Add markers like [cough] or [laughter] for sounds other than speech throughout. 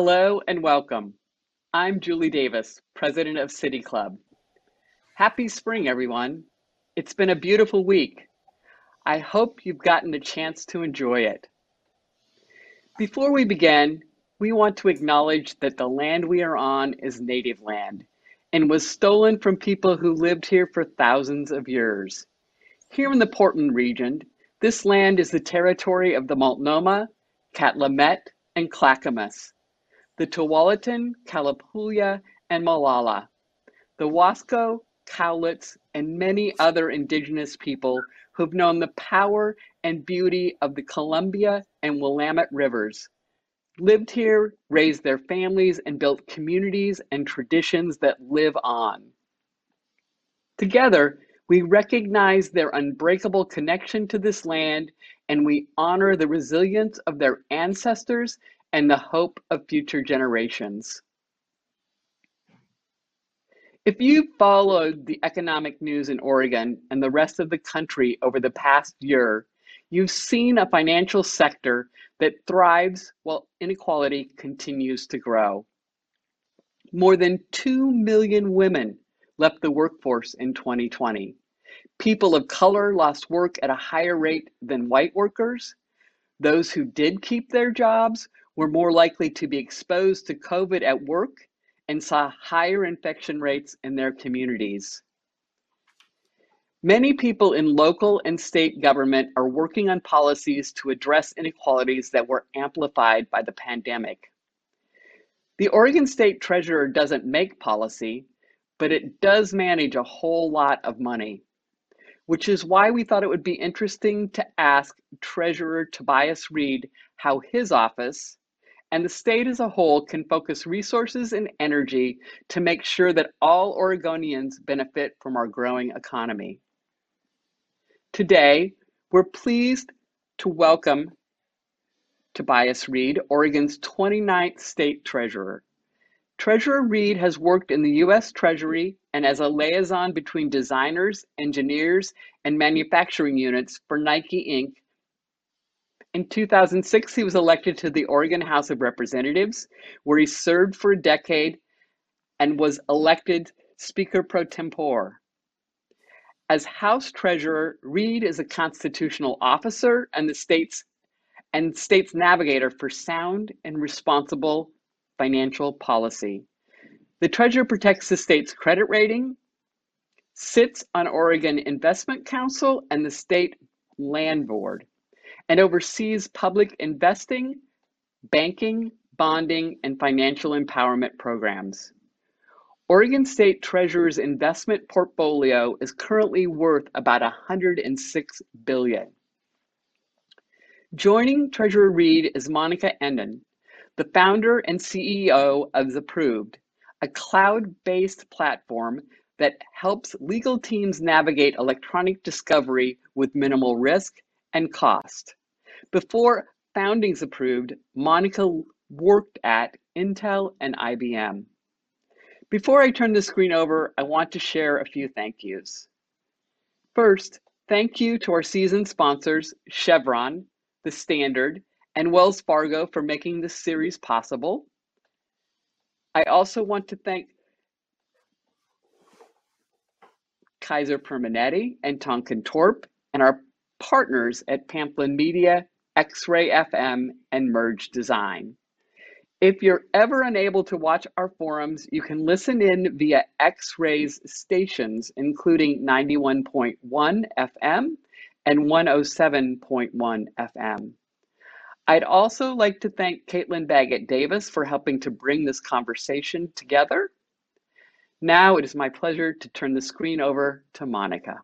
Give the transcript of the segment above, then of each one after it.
Hello and welcome. I'm Julie Davis, president of City Club. Happy spring, everyone. It's been a beautiful week. I hope you've gotten a chance to enjoy it. Before we begin, we want to acknowledge that the land we are on is native land and was stolen from people who lived here for thousands of years. Here in the Portland region, this land is the territory of the Multnomah, Cathlamet, and Clackamas, the Tualatin, Kalapuya, and Molalla, the Wasco, Cowlitz, and many other indigenous people who've known the power and beauty of the Columbia and Willamette rivers, lived here, raised their families, and built communities and traditions that live on. Together, we recognize their unbreakable connection to this land and we honor the resilience of their ancestors and the hope of future generations. If you've followed the economic news in Oregon and the rest of the country over the past year, you've seen a financial sector that thrives while inequality continues to grow. More than 2 million women left the workforce in 2020. People of color lost work at a higher rate than white workers. Those who did keep their jobs were more likely to be exposed to COVID at work and saw higher infection rates in their communities. Many people in local and state government are working on policies to address inequalities that were amplified by the pandemic. The Oregon State Treasurer doesn't make policy, but it does manage a whole lot of money, which is why we thought it would be interesting to ask Treasurer Tobias Read how his office and the state as a whole can focus resources and energy to make sure that all Oregonians benefit from our growing economy. Today, we're pleased to welcome Tobias Read, Oregon's 29th state treasurer. Treasurer Read has worked in the U.S. Treasury and as a liaison between designers, engineers, and manufacturing units for Nike Inc. In 2006, he was elected to the Oregon House of Representatives, where he served for a decade and was elected Speaker pro tempore. As House Treasurer, Read is a constitutional officer and the state's and state's navigator for sound and responsible financial policy. The Treasurer protects the state's credit rating, sits on Oregon Investment Council and the State Land Board and oversees public investing, banking, bonding, and financial empowerment programs. Oregon State Treasurer's investment portfolio is currently worth about 106 billion. Joining Treasurer Read is Monica Enand, the founder and CEO of Zapproved, a cloud-based platform that helps legal teams navigate electronic discovery with minimal risk and cost. Before founding Zapproved, Monica worked at Intel and IBM. Before I turn the screen over, I want to share a few thank yous. First, thank you to our season sponsors, Chevron, The Standard, and Wells Fargo for making this series possible. I also want to thank Kaiser Permanente and Tonkon Torp and our partners at Pamplin Media, X-Ray FM, and Merge Design. If you're ever unable to watch our forums, you can listen in via X-Ray's stations, including 91.1 FM and 107.1 FM. I'd also like to thank Caitlin Baggett Davis for helping to bring this conversation together. Now it is my pleasure to turn the screen over to Monica.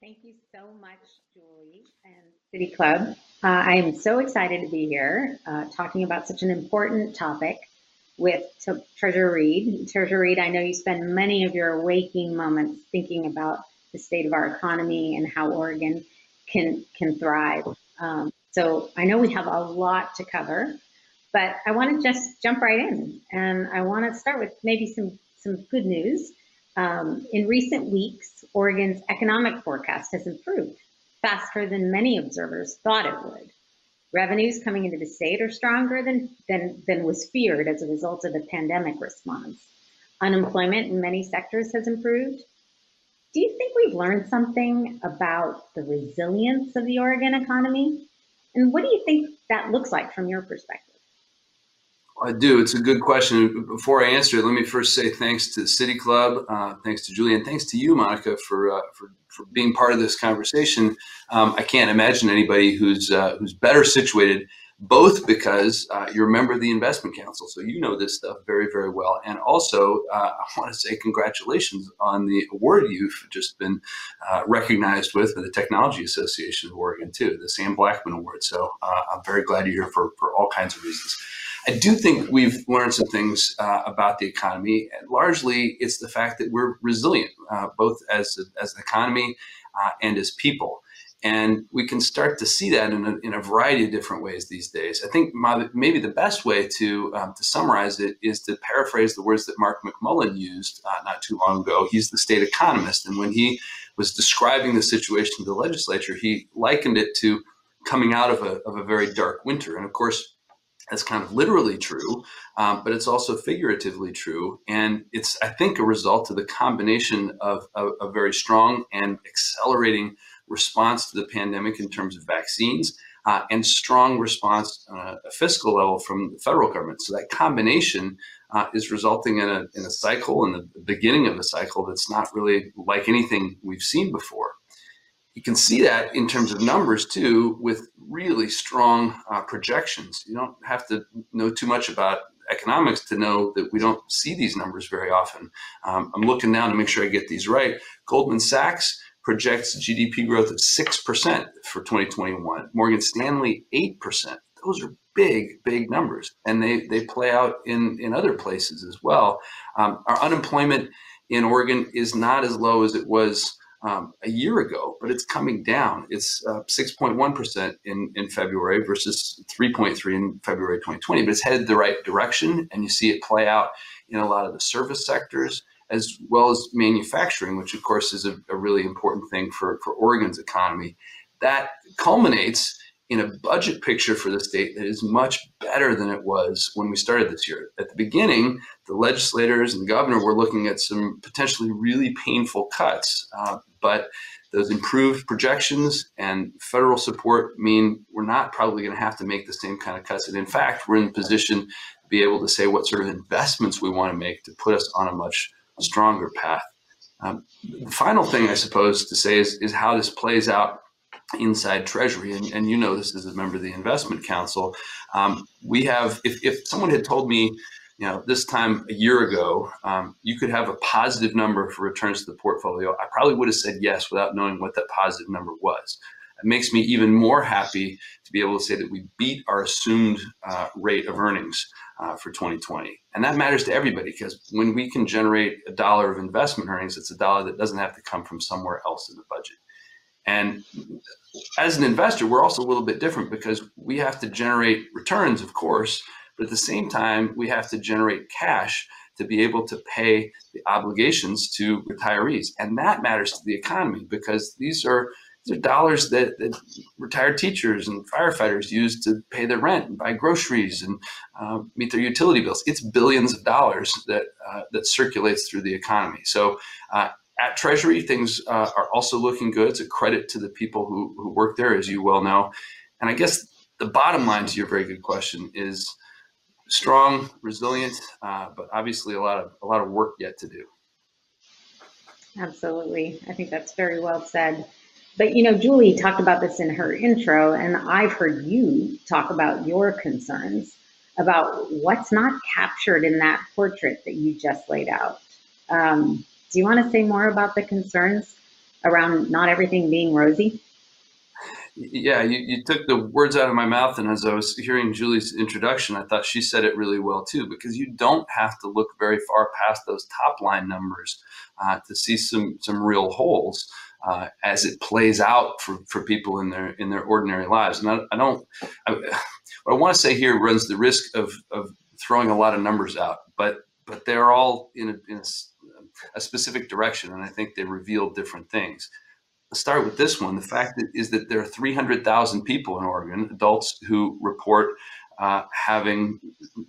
Thank you so much, Julie and City Club. Uh, I am so excited to be here uh, talking about such an important topic with Treasurer Read. Treasurer Read, I know you spend many of your waking moments thinking about the state of our economy and how Oregon can can thrive. Um, so I know we have a lot to cover, but I want to just jump right in, and I want to start with maybe some some good news. Um, in recent weeks, Oregon's economic forecast has improved faster than many observers thought it would. Revenues coming into the state are stronger than, than, than was feared as a result of the pandemic response. Unemployment in many sectors has improved. Do you think we've learned something about the resilience of the Oregon economy? And what do you think that looks like from your perspective? I do. It's a good question. Before I answer it, let me first say thanks to the City Club, uh, thanks to Julie, and thanks to you, Monica, for uh, for, for being part of this conversation. Um, I can't imagine anybody who's uh, who's better situated, both because uh, you're a member of the Investment Council, so you know this stuff very, very well, and also uh, [laughs] I want to say congratulations on the award you've just been uh, recognized with by the Technology Association of Oregon, too, the Sam Blackman Award. So I'm very glad you're here for for all kinds of reasons. I do think we've learned some things uh, about the economy. And largely, it's the fact that we're resilient, uh, both as, as an economy uh, and as people. And we can start to see that in a, in a variety of different ways these days. I think my, maybe the best way to, um, to summarize it is to paraphrase the words that Mark McMullen used uh, not too long ago. He's the state economist. And when he was describing the situation to the legislature, he likened it to coming out of a, of a very dark winter. And of course, that's kind of literally true, um, but it's also figuratively true. And it's, I think, a result of the combination of a, very strong and accelerating response to the pandemic in terms of vaccines uh, and strong response on a, a, fiscal level from the federal government. So that combination uh, is resulting in a, in a cycle, in the beginning of a cycle that's not really like anything we've seen before. You can see that in terms of numbers too, with really strong uh, projections. You don't have to know too much about economics to know that we don't see these numbers very often. Um, I'm looking now to make sure I get these right. Goldman Sachs projects GDP growth of 6% for 2021, Morgan Stanley 8%. Those are big, big numbers, and they, they play out in, in other places as well. Um, our unemployment in Oregon is not as low as it was um, a year ago, but it's coming down. It's uh, 6.1% in, in February versus 3.3 in February 2020, but it's headed the right direction. And you see it play out in a lot of the service sectors as well as manufacturing, which of course is a, a really important thing for, for Oregon's economy. That culminates in a budget picture for the state that is much better than it was when we started this year. At the beginning, the legislators and the governor were looking at some potentially really painful cuts, uh, but those improved projections and federal support mean we're not probably going to have to make the same kind of cuts. And in fact, we're in a position to be able to say what sort of investments we want to make to put us on a much stronger path. Um, the final thing, I suppose, to say is, is how this plays out inside Treasury, and, and you know this as a member of the Investment Council. Um, we have, if, if someone had told me, you know, this time a year ago, um, you could have a positive number for returns to the portfolio, I probably would have said yes without knowing what that positive number was. It makes me even more happy to be able to say that we beat our assumed uh, rate of earnings uh, for 2020. And that matters to everybody because when we can generate a dollar of investment earnings, it's a dollar that doesn't have to come from somewhere else in the budget. And as an investor, we're also a little bit different because we have to generate returns, of course, but at the same time, we have to generate cash to be able to pay the obligations to retirees. And that matters to the economy because these are, these are dollars that, that retired teachers and firefighters use to pay their rent and buy groceries and uh, meet their utility bills. It's billions of dollars that, uh, that circulates through the economy. So uh, at Treasury, things uh, are also looking good. It's a credit to the people who, who work there, as you well know. And I guess the bottom line to your very good question is strong, resilient, uh, but obviously a lot of a lot of work yet to do. Absolutely, I think that's very well said. But you know, Julie talked about this in her intro, and I've heard you talk about your concerns about what's not captured in that portrait that you just laid out. Um, do you want to say more about the concerns around not everything being rosy? Yeah, you, you took the words out of my mouth. And as I was hearing Julie's introduction, I thought she said it really well too, because you don't have to look very far past those top line numbers uh, to see some, some real holes. Uh, as it plays out for, for people in their in their ordinary lives. And I, I don't. I, [sighs] what I want to say here runs the risk of, of throwing a lot of numbers out, but but they're all in a, in a a specific direction, and I think they reveal different things. Let's start with this one. The fact that, is that there are 300,000 people in Oregon, adults who report uh, having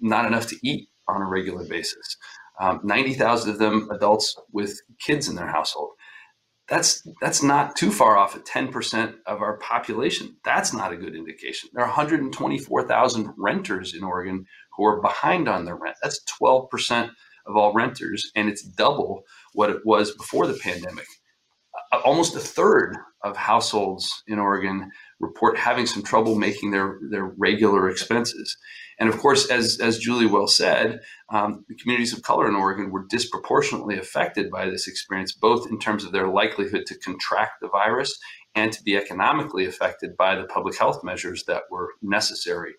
not enough to eat on a regular basis. Um, 90,000 of them adults with kids in their household. That's that's not too far off at 10% of our population. That's not a good indication. There are 124,000 renters in Oregon who are behind on their rent. That's 12% of all renters, and it's double what it was before the pandemic. Uh, almost a third of households in Oregon report having some trouble making their, their regular expenses. And of course, as, as Julie well said, um, the communities of color in Oregon were disproportionately affected by this experience, both in terms of their likelihood to contract the virus and to be economically affected by the public health measures that were necessary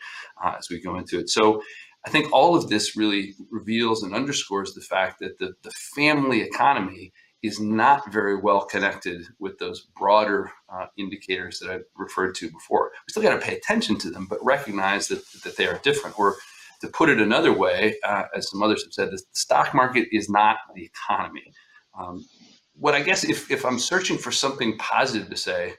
uh, as we go into it. So I think all of this really reveals and underscores the fact that the, the family economy is not very well connected with those broader uh, indicators that I referred to before. We still got to pay attention to them, but recognize that, that they are different. Or to put it another way, uh, as some others have said, the stock market is not the economy. Um, what I guess if, if I'm searching for something positive to say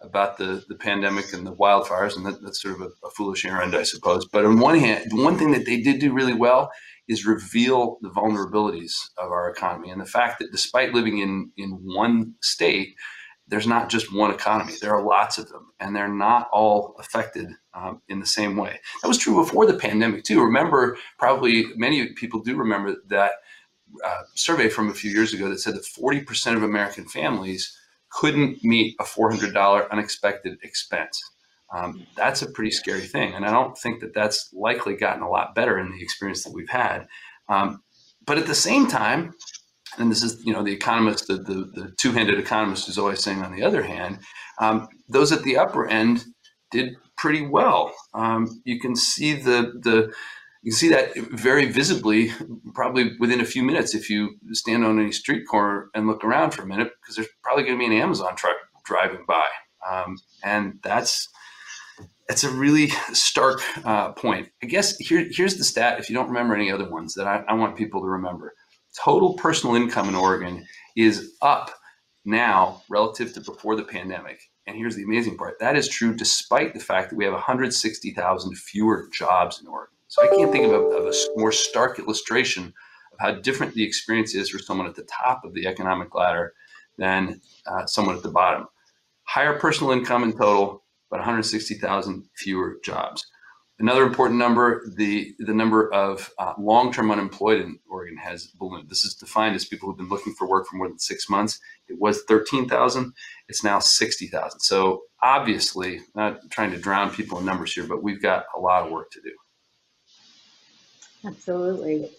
about the, the pandemic and the wildfires, and that, that's sort of a, a foolish errand, I suppose. But on one hand, one thing that they did do really well is reveal the vulnerabilities of our economy and the fact that despite living in, in one state, there's not just one economy. There are lots of them, and they're not all affected um, in the same way. That was true before the pandemic, too. Remember, probably many people do remember that uh, survey from a few years ago that said that 40% of American families couldn't meet a $400 unexpected expense. Um, that's a pretty scary thing. And I don't think that that's likely gotten a lot better in the experience that we've had. Um, but at the same time, and this is, you know, the economist, the, the, the two-handed economist is always saying on the other hand, um, those at the upper end did pretty well. Um, you can see the, the, you can see that very visibly, probably within a few minutes, if you stand on any street corner and look around for a minute, because there's probably going to be an Amazon truck driving by, um, and that's it's a really stark uh, point. I guess here, here's the stat. If you don't remember any other ones that I, I want people to remember, total personal income in Oregon is up now relative to before the pandemic. And here's the amazing part: that is true despite the fact that we have 160,000 fewer jobs in Oregon. So I can't think of a, of a more stark illustration of how different the experience is for someone at the top of the economic ladder than uh, someone at the bottom. Higher personal income in total, but 160,000 fewer jobs. Another important number, the, the number of uh, long-term unemployed in Oregon has ballooned. This is defined as people who've been looking for work for more than six months. It was 13,000. It's now 60,000. So obviously, not trying to drown people in numbers here, but we've got a lot of work to do. Absolutely.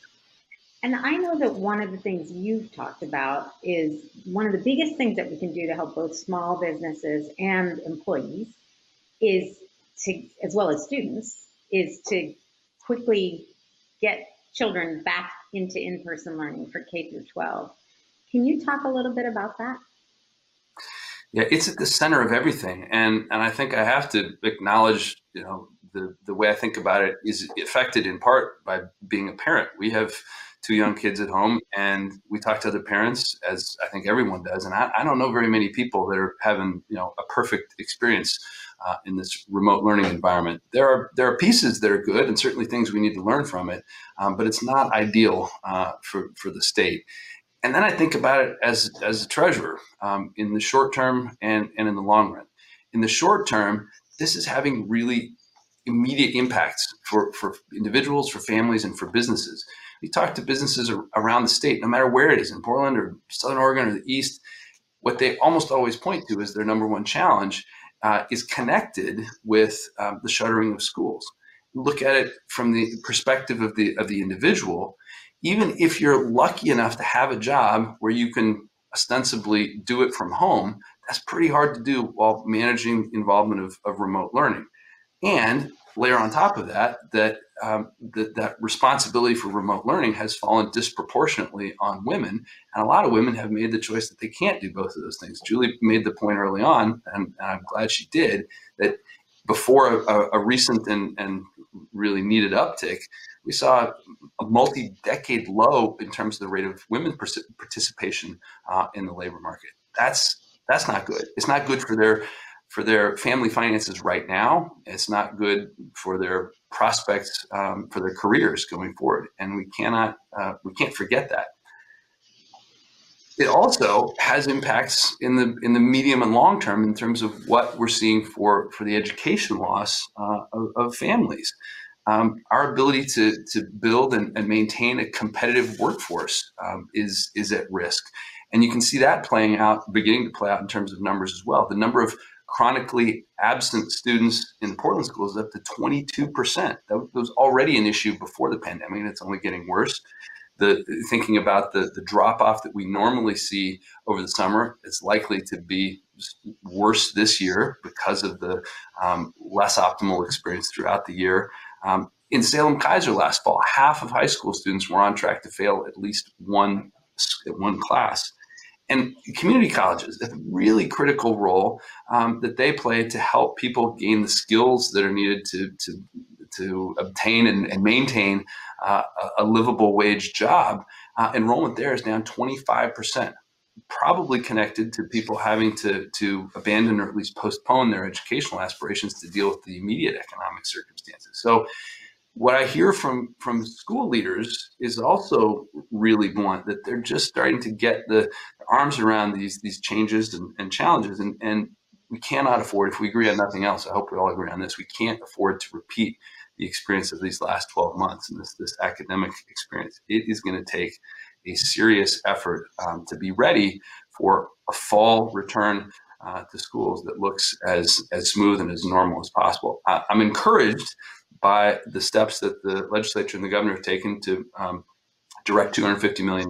And I know that one of the things you've talked about is one of the biggest things that we can do to help both small businesses and employees is to, as well as students, is to quickly get children back into in-person learning for K through 12. Can you talk a little bit about that? Yeah, it's at the center of everything, and and I think I have to acknowledge, you know, the, the way I think about it is affected in part by being a parent. We have two young kids at home and we talk to other parents as I think everyone does. And I, I don't know very many people that are having, you know, a perfect experience uh, in this remote learning environment. There are, there are pieces that are good and certainly things we need to learn from it, um, but it's not ideal uh, for, for the state. And then I think about it as, as a treasurer um, in the short term and, and in the long run. In the short term, this is having really immediate impacts for, for individuals, for families, and for businesses. We talk to businesses around the state, no matter where it is, in Portland or Southern Oregon or the East, what they almost always point to as their number one challenge uh, is connected with um, the shuttering of schools. Look at it from the perspective of the of the individual. Even if you're lucky enough to have a job where you can ostensibly do it from home, that's pretty hard to do while managing involvement of, of remote learning. And layer on top of that that um, that, that responsibility for remote learning has fallen disproportionately on women, and a lot of women have made the choice that they can't do both of those things. Julie made the point early on, and, and I'm glad she did, that before a, a recent and, and really needed uptick, we saw a multi-decade low in terms of the rate of women participation uh, in the labor market. That's That's not good. It's not good for their for their family finances right now. It's not good for their prospects um, for their careers going forward, and we cannot uh, we can't forget that. It also has impacts in the in the medium and long term in terms of what we're seeing for for the education loss uh, of, of, families. Um, our ability to to build and, and maintain a competitive workforce um, is is at risk, and you can see that playing out, beginning to play out in terms of numbers as well. The number of chronically absent students in Portland schools is up to 22%. That was already an issue before the pandemic, and it's only getting worse. The thinking about the, the drop off that we normally see over the summer it's likely to be worse this year because of the um, less optimal experience throughout the year. Um, in Salem Keizer last fall, half of high school students were on track to fail at least one one class. And community colleges a really critical role um, that they play to help people gain the skills that are needed to, to, to obtain and, and maintain uh, a livable wage job. Uh, enrollment there is down 25%, probably connected to people having to, to abandon or at least postpone their educational aspirations to deal with the immediate economic circumstances. So what I hear from from school leaders is also really blunt that they're just starting to get the arms around these these changes and, and challenges. And and we cannot afford if we agree on nothing else i hope we all agree on this we can't afford to repeat the experience of these last 12 months and this this academic experience. It is going to take a serious effort um, to be ready for a fall return uh, to schools that looks as as smooth and as normal as possible. I, i'm encouraged by the steps that the legislature and the governor have taken to um, direct $250 million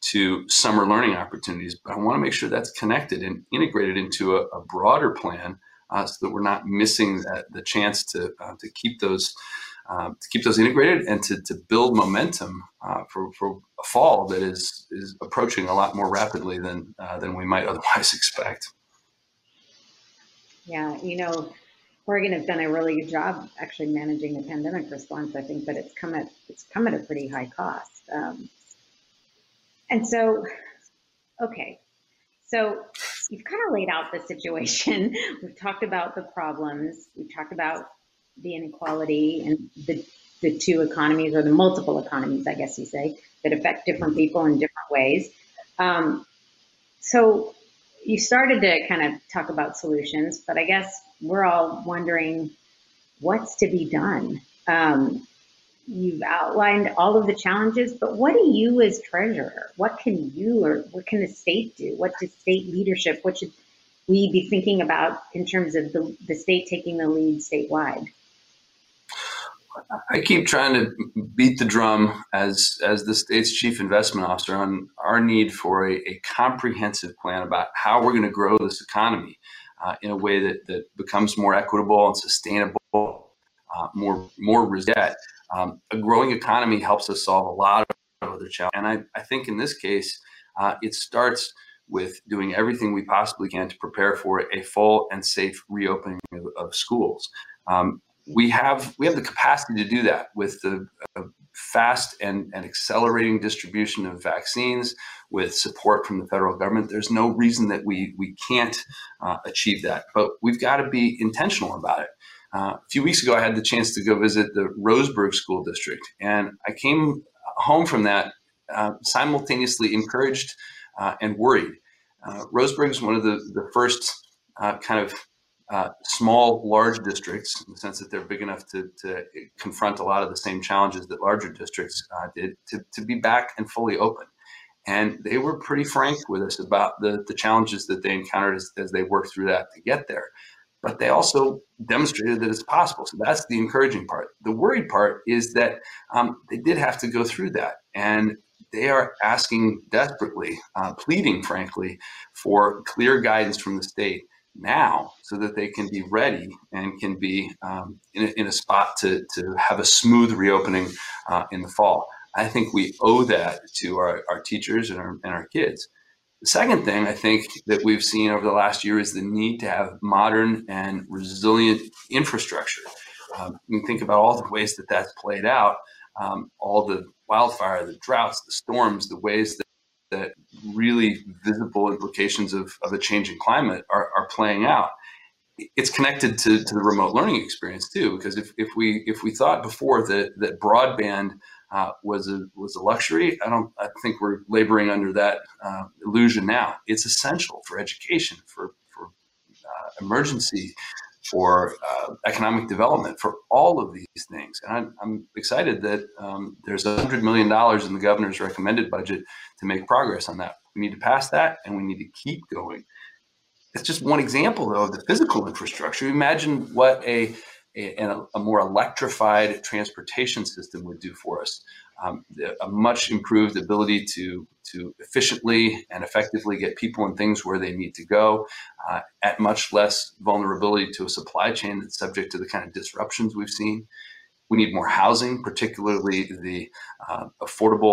to summer learning opportunities. But I want to make sure that's connected and integrated into a, a broader plan uh, so that we're not missing that, the chance to, uh, to keep those uh, to keep those integrated and to, to build momentum uh, for, for a fall that is is approaching a lot more rapidly than uh, than we might otherwise [laughs] expect. Yeah, you know, Oregon has done a really good job actually managing the pandemic response. I think, but it's come at it's come at a pretty high cost. Um, and so, okay, so you've kind of laid out the situation. [laughs] We've talked about the problems. We've talked about the inequality and the the two economies or the multiple economies, I guess you say, that affect different people in different ways. Um, so you started to kind of talk about solutions, but I guess we're all wondering what's to be done. Um, you've outlined all of the challenges, but what do you as treasurer, what can you or what can the state do? What does state leadership, what should we be thinking about in terms of the, the state taking the lead statewide? I keep trying to beat the drum as as the state's chief investment officer on our need for a, a comprehensive plan about how we're going to grow this economy uh, in a way that, that becomes more equitable and sustainable, uh, more more resilient. Um, a growing economy helps us solve a lot of other challenges, and I, I think in this case, uh, it starts with doing everything we possibly can to prepare for a full and safe reopening of, of schools. Um, we have we have the capacity to do that with the uh, fast and, and accelerating distribution of vaccines with support from the federal government. There's no reason that we we can't uh, achieve that, but we've got to be intentional about it. Uh, a few weeks ago, I had the chance to go visit the Roseburg School District, and I came home from that uh, simultaneously encouraged uh, and worried. Uh, Roseburg is one of the the first kind of uh, small, large districts in the sense that they're big enough to, to confront a lot of the same challenges that larger districts uh, did to, to be back and fully open. And they were pretty frank with us about the, the challenges that they encountered as, as they worked through that to get there. But they also demonstrated that it's possible. So that's the encouraging part. The worried part is that um, they did have to go through that. And they are asking desperately, uh, pleading, frankly, for clear guidance from the state now so that they can be ready and can be um, in, a, in, a, spot to, to have a smooth reopening uh, in the fall. I think we owe that to our, our teachers and our, and our kids. The second thing I think that we've seen over the last year is the need to have modern and resilient infrastructure. Um, you think about all the ways that that's played out, um, all the wildfire, the droughts, the storms, the ways that, that really visible implications of, of a changing climate are, are playing out it's connected to, to the remote learning experience too because if, if we if we thought before that that broadband uh, was a was a luxury i don't i think we're laboring under that uh, illusion now. It's essential for education for for uh, emergency for uh, economic development for all of these things. And i'm, I'm excited that um, there's a hundred million dollars in the governor's recommended budget to make progress on that. We need to pass that and we need to keep going it's just one example though of the physical infrastructure. Imagine what a a, a more electrified transportation system would do for us. Um, a much improved ability to to efficiently and effectively get people and things where they need to go, uh, at much less vulnerability to a supply chain that's subject to the kind of disruptions we've seen. We need more housing, particularly the uh, affordable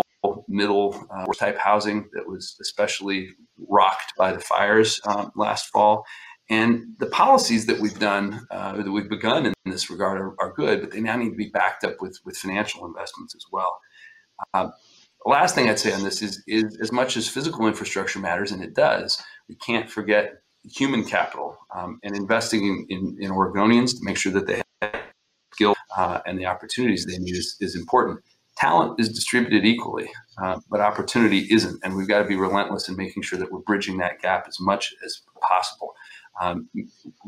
middle uh, type housing that was especially rocked by the fires um, last fall. And the policies that we've done, uh, that we've begun in this regard, are, are, good, but they now need to be backed up with, with financial investments as well. Uh, the last thing I'd say on this is, is as much as physical infrastructure matters, and it does, we can't forget human capital um, and investing in, in, in, Oregonians to make sure that they have skill uh, and the opportunities they need is, is important talent is distributed equally, uh, but opportunity isn't. And we've got to be relentless in making sure that we're bridging that gap as much as possible. Um,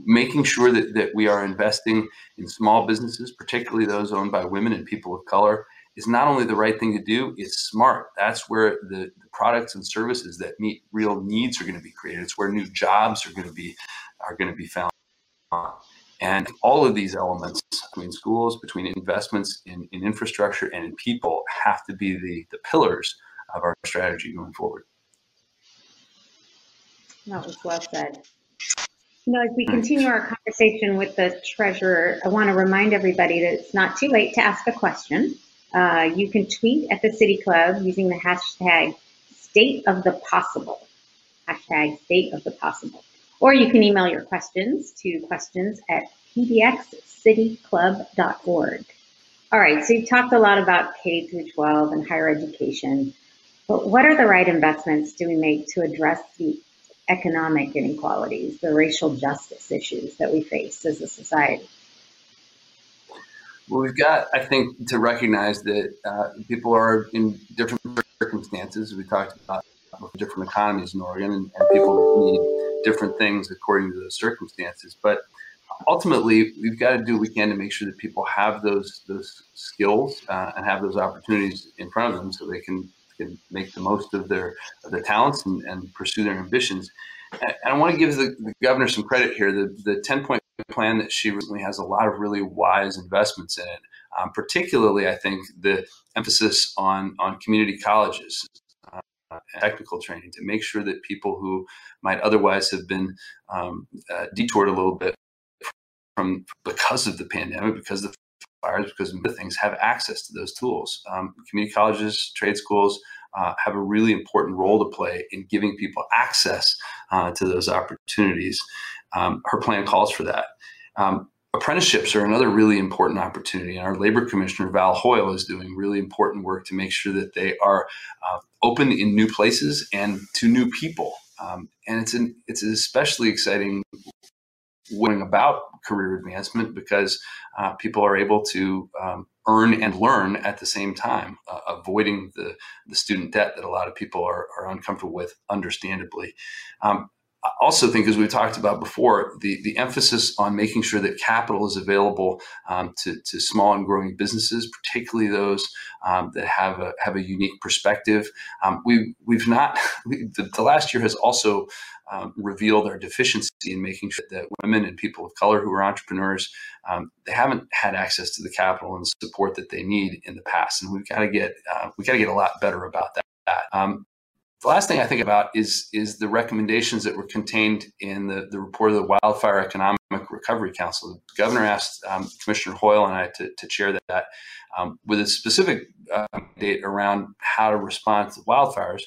making sure that, that we are investing in small businesses, particularly those owned by women and people of color, is not only the right thing to do, it's smart. That's where the, the products and services that meet real needs are going to be created. It's where new jobs are going to be are going to be found. And all of these elements between schools, between investments in, in infrastructure and in people have to be the, the pillars of our strategy going forward. That was well said. Know, as we continue our conversation with the treasurer, I want to remind everybody that it's not too late to ask a question. Uh, you can tweet at the City Club using the hashtag state of the possible. Hashtag state of the possible. Or you can email your questions to questions at pdxcityclub.org. All right, so you've talked a lot about K through 12 and higher education, but what are the right investments do we make to address the economic inequalities, the racial justice issues that we face as a society? Well, we've got, I think, to recognize that uh, people are in different circumstances. We talked about different economies in Oregon, and, and people need different things according to the circumstances. But ultimately, we've got to do what we can to make sure that people have those those skills uh, and have those opportunities in front of them, so they can can make the most of their of their talents and, and pursue their ambitions. And I want to give the, the governor some credit here. The the ten point plan that she recently has a lot of really wise investments in it. Um, particularly, I think the emphasis on on community colleges technical training to make sure that people who might otherwise have been um, uh, detoured a little bit from because of the pandemic, because of the fires, because of the things, have access to those tools. Um, community colleges, trade schools uh, have a really important role to play in giving people access uh, to those opportunities. Um, her plan calls for that. Um, apprenticeships are another really important opportunity. And our labor commissioner, Val Hoyle, is doing really important work to make sure that they are uh, open in new places and to new people. Um, and it's an, it's especially exciting when about career advancement because uh, people are able to um, earn and learn at the same time, uh, avoiding the, the student debt that a lot of people are, are uncomfortable with, understandably. Um, also think, as we talked about before, the, the emphasis on making sure that capital is available um, to, to small and growing businesses, particularly those um, that have a, have a unique perspective. Um, we, we've not, [laughs] we, the, the, last year has also um, revealed our deficiency in making sure that women and people of color who are entrepreneurs, um, they haven't had access to the capital and support that they need in the past. And we've got to get, uh, we got to get a lot better about that. Um, the last thing I think about is is the recommendations that were contained in the, the report of the Wildfire Economic Recovery Council. The governor asked um, Commissioner Hoyle and I to, to chair that um, with a specific uh, date around how to respond to wildfires.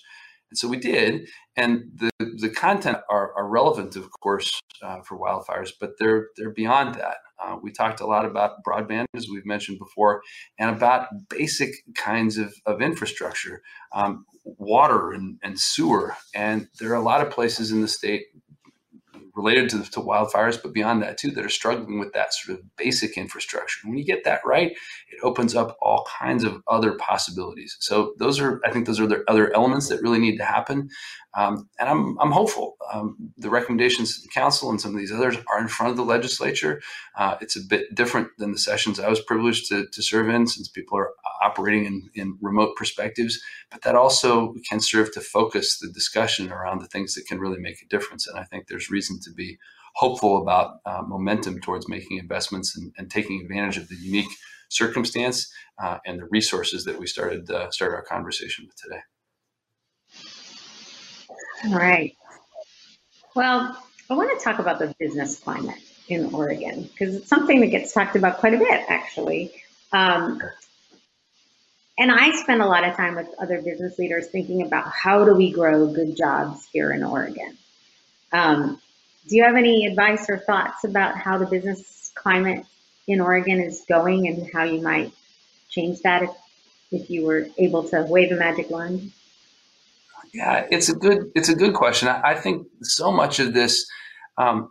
And so we did. And the, the content are, are relevant, of course, uh, for wildfires, but they're, they're beyond that. Uh, we talked a lot about broadband, as we've mentioned before, and about basic kinds of, of infrastructure, um, water and, and sewer. And there are a lot of places in the state related to, to wildfires, but beyond that too, that are struggling with that sort of basic infrastructure. When you get that right, it opens up all kinds of other possibilities. So those are, I think, those are the other elements that really need to happen. Um, and I'm, I'm hopeful. Um, the recommendations to the council and some of these others are in front of the legislature. Uh, it's a bit different than the sessions I was privileged to, to serve in, since people are operating in, in remote perspectives. But that also can serve to focus the discussion around the things that can really make a difference. And I think there's reason to be hopeful about uh, momentum towards making investments and, and, taking advantage of the unique circumstance uh, and the resources that we started uh, started our conversation with today. All right. Well, I want to talk about the business climate in Oregon because it's something that gets talked about quite a bit, actually. Um, and I spend a lot of time with other business leaders thinking about how do we grow good jobs here in Oregon. Um, do you have any advice or thoughts about how the business climate in Oregon is going and how you might change that if, if you were able to wave a magic wand? Yeah, it's a good it's a good question. I, I think so much of this um,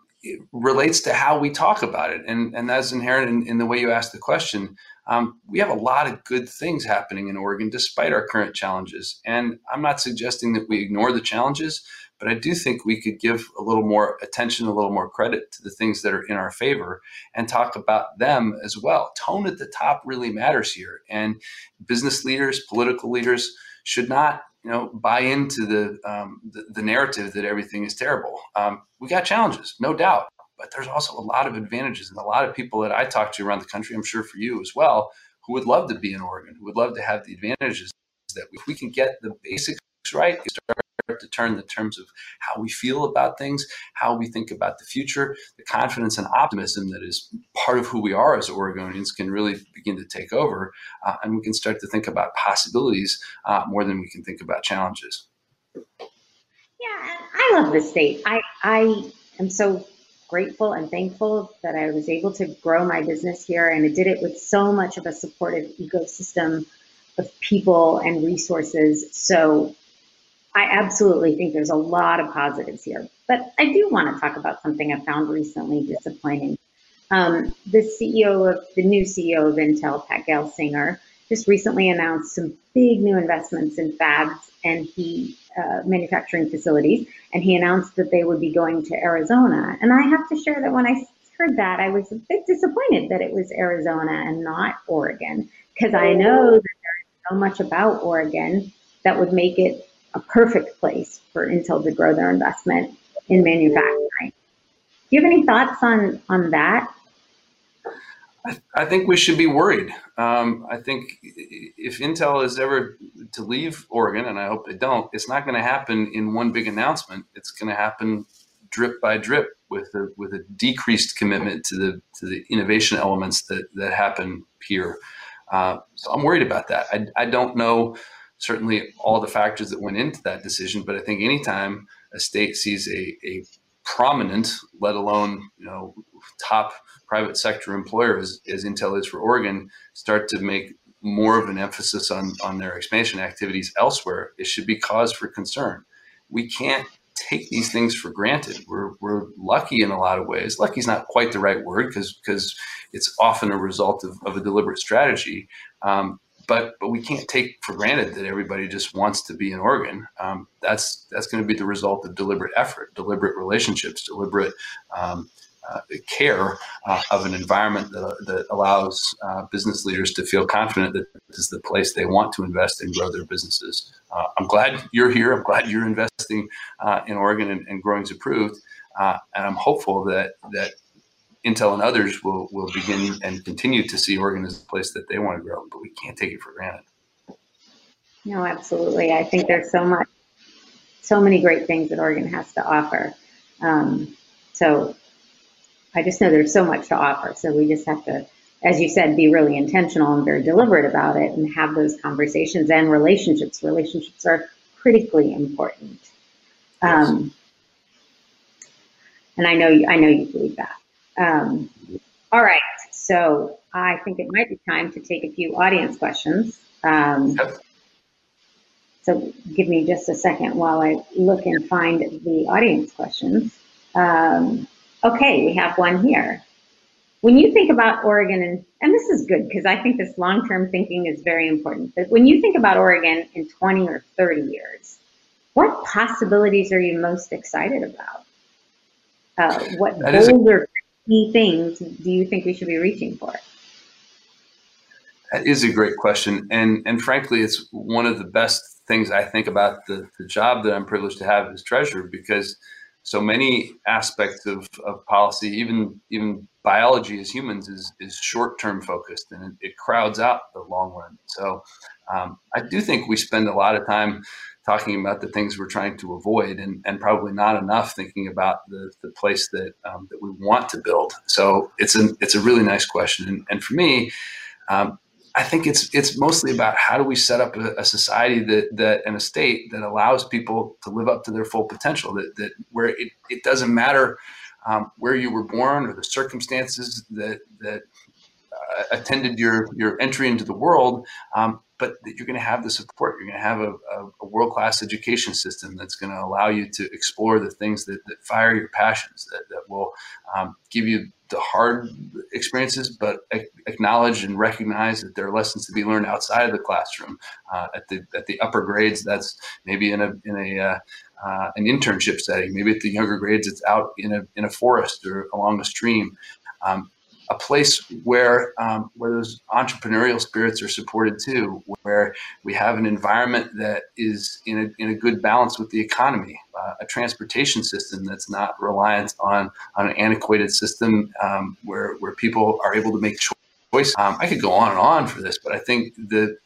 relates to how we talk about it, and and that's inherent in, in the way you ask the question. Um, we have a lot of good things happening in Oregon despite our current challenges, and I'm not suggesting that we ignore the challenges, but I do think we could give a little more attention, a little more credit to the things that are in our favor, and talk about them as well. Tone at the top really matters here, and business leaders, political leaders should not you know, buy into the, um, the, the narrative that everything is terrible. Um, we got challenges, no doubt, but there's also a lot of advantages, and a lot of people that I talk to around the country, I'm sure for you as well, who would love to be in Oregon, who would love to have the advantages that if we can get the basics right, start to turn the terms of how we feel about things, how we think about the future, the confidence and optimism that is part of who we are as Oregonians can really begin to take over. Uh, and we can start to think about possibilities uh, more than we can think about challenges. Yeah, I love this state. I, I am so grateful and thankful that I was able to grow my business here and I did it with so much of a supportive ecosystem of people and resources. So I absolutely think there's a lot of positives here. But I do want to talk about something I found recently disappointing. Um, the CEO of the new CEO of Intel, Pat Gelsinger, just recently announced some big new investments in fabs and he uh, manufacturing facilities, and he announced that they would be going to Arizona. And I have to share that when I heard that, I was a bit disappointed that it was Arizona and not Oregon, because I know that there's so much about Oregon that would make it a perfect place for Intel to grow their investment in manufacturing. Do you have any thoughts on, on that? I, think we should be worried. Um, I think if Intel is ever to leave Oregon, and I hope they don't, it's not going to happen in one big announcement. It's going to happen drip by drip with a with a decreased commitment to the to the innovation elements that that happen here. Uh, so I'm worried about that. I, I don't know certainly all the factors that went into that decision. But I think anytime a state sees a, a prominent, let alone you know top private sector employer as, as Intel is for Oregon, start to make more of an emphasis on on their expansion activities elsewhere, it should be cause for concern. We can't take these things for granted. We're, we're lucky in a lot of ways. Lucky is not quite the right word because because it's often a result of, of a deliberate strategy. Um, but but we can't take for granted that everybody just wants to be in Oregon. Um, that's that's going to be the result of deliberate effort, deliberate relationships, deliberate um, uh, care uh, of an environment that, that allows uh, business leaders to feel confident that this is the place they want to invest and grow their businesses. Uh, I'm glad you're here. I'm glad you're investing uh, in Oregon and, and Growing Zapproved, uh, and I'm hopeful that that Intel and others will will begin and continue to see Oregon as a place that they want to grow, but we can't take it for granted. No, absolutely. I think there's so much, so many great things that Oregon has to offer. Um, so I just know there's so much to offer. So we just have to, as you said, be really intentional and very deliberate about it and have those conversations and relationships. Relationships are critically important. Um, and I know you, I know you believe that. Um, all right, so I think it might be time to take a few audience questions. Um. So give me just a second while I look and find the audience questions. Um, okay, we have one here. When you think about Oregon, and, and this is good because I think this long term thinking is very important, but when you think about Oregon in 20 or 30 years, what possibilities are you most excited about? Uh, what That is a- goals or key things do you think we should be reaching for? That is a great question, and and frankly, it's one of the best things I think about the, the job that I'm privileged to have as treasurer because so many aspects of, of policy, even even biology as humans, is is short term focused, and it, crowds out the long run. So um, I do think we spend a lot of time talking about the things we're trying to avoid, and, and probably not enough thinking about the, the place that um, that we want to build. So it's a it's a really nice question, and, and for me. Um, I think it's it's mostly about how do we set up a, a, society that that and a state that allows people to live up to their full potential. That that where it, it doesn't matter um, where you were born or the circumstances that that uh, attended your your entry into the world, um, but that you're going to have the support. You're going to have a, a, a world class education system that's going to allow you to explore the things that, that fire your passions. That that will um, give you the hard experiences, but acknowledge and recognize that there are lessons to be learned outside of the classroom. Uh, at the at the upper grades, that's maybe in a in a uh, uh, an internship setting. Maybe at the younger grades, it's out in a in a forest or along a stream. Um, a place where um, where those entrepreneurial spirits are supported too, where we have an environment that is in a, in a good balance with the economy, uh, a transportation system that's not reliant on on an antiquated system um, where where people are able to make choice. Um, I could go on and on for this, but I think the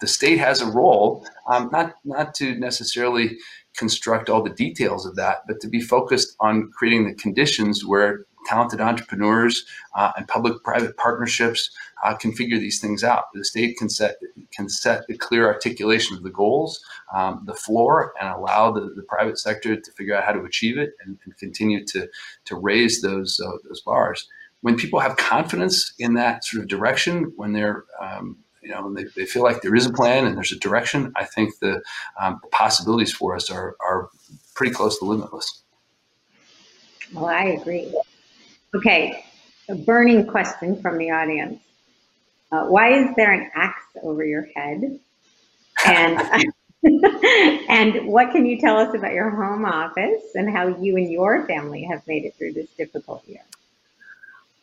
the state has a role, um, not not to necessarily construct all the details of that, but to be focused on creating the conditions where talented entrepreneurs uh, and public-private partnerships uh, can figure these things out. The state can set can set a clear articulation of the goals, um, the floor, and allow the, the private sector to figure out how to achieve it and, and continue to to raise those uh, those bars. When people have confidence in that sort of direction, when they're um, you know, they, they feel like there is a plan and there's a direction, I think the, um, the possibilities for us are, are pretty close to limitless. Well, I agree. Okay, a burning question from the audience. Uh, why is there an axe over your head? And [laughs] and what can you tell us about your home office and how you and your family have made it through this difficult year?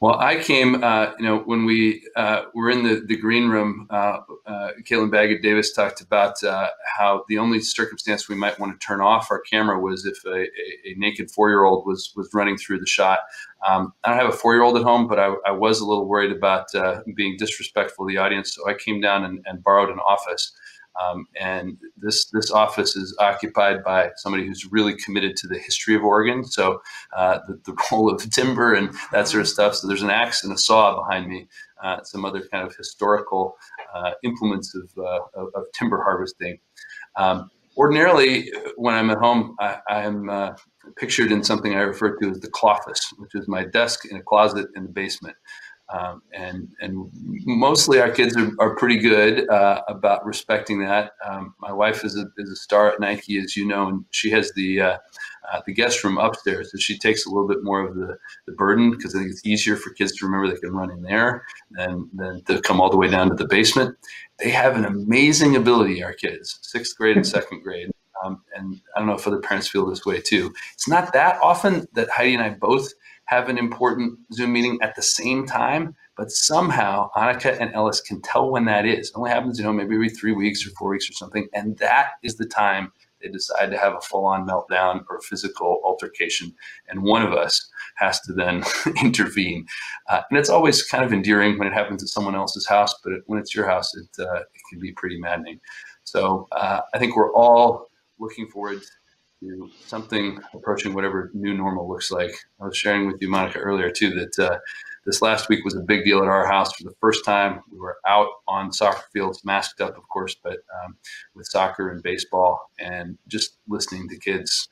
Well, I came, uh, you know, when we uh, were in the, the green room, uh, uh Caitlin Baggett Davis talked about uh, how the only circumstance we might want to turn off our camera was if a, a, a naked four year old was, was running through the shot. Um, I don't have a four year old at home, but I, I, was a little worried about uh, being disrespectful to the audience. So I came down and, and borrowed an office. Um, and this this office is occupied by somebody who's really committed to the history of Oregon. So uh, the, the, [laughs] role of timber and that sort of stuff. So there's an axe and a saw behind me. Uh, some other kind of historical uh, implements of, uh, of, of, timber harvesting. Um, ordinarily, when I'm at home, I, am uh, pictured in something I refer to as the cloffice, which is my desk in a closet in the basement. Um, and and mostly our kids are, are pretty good uh, about respecting that. Um, my wife is a, is a star at Nike, as you know, and she has the uh, uh, the guest room upstairs, so she takes a little bit more of the, the burden because I think it's easier for kids to remember they can run in there than than to come all the way down to the basement. They have an amazing ability, our kids, sixth grade and second grade. Um, and I don't know if other parents feel this way too. It's not that often that Heidi and I both have an important Zoom meeting at the same time, but somehow Annika and Ellis can tell when that is. It only happens, you know, maybe every three weeks or four weeks or something. And that is the time they decide to have a full on meltdown or physical altercation. And one of us has to then [laughs] intervene. Uh, and it's always kind of endearing when it happens at someone else's house, but when it's your house, it, uh, it can be pretty maddening. So uh, I think we're all looking forward to something approaching whatever new normal looks like. I was sharing with you, Monica, earlier too, that uh, this last week was a big deal at our house for the first time. We were out on soccer fields, masked up, of course, but um, with soccer and baseball, and just listening to kids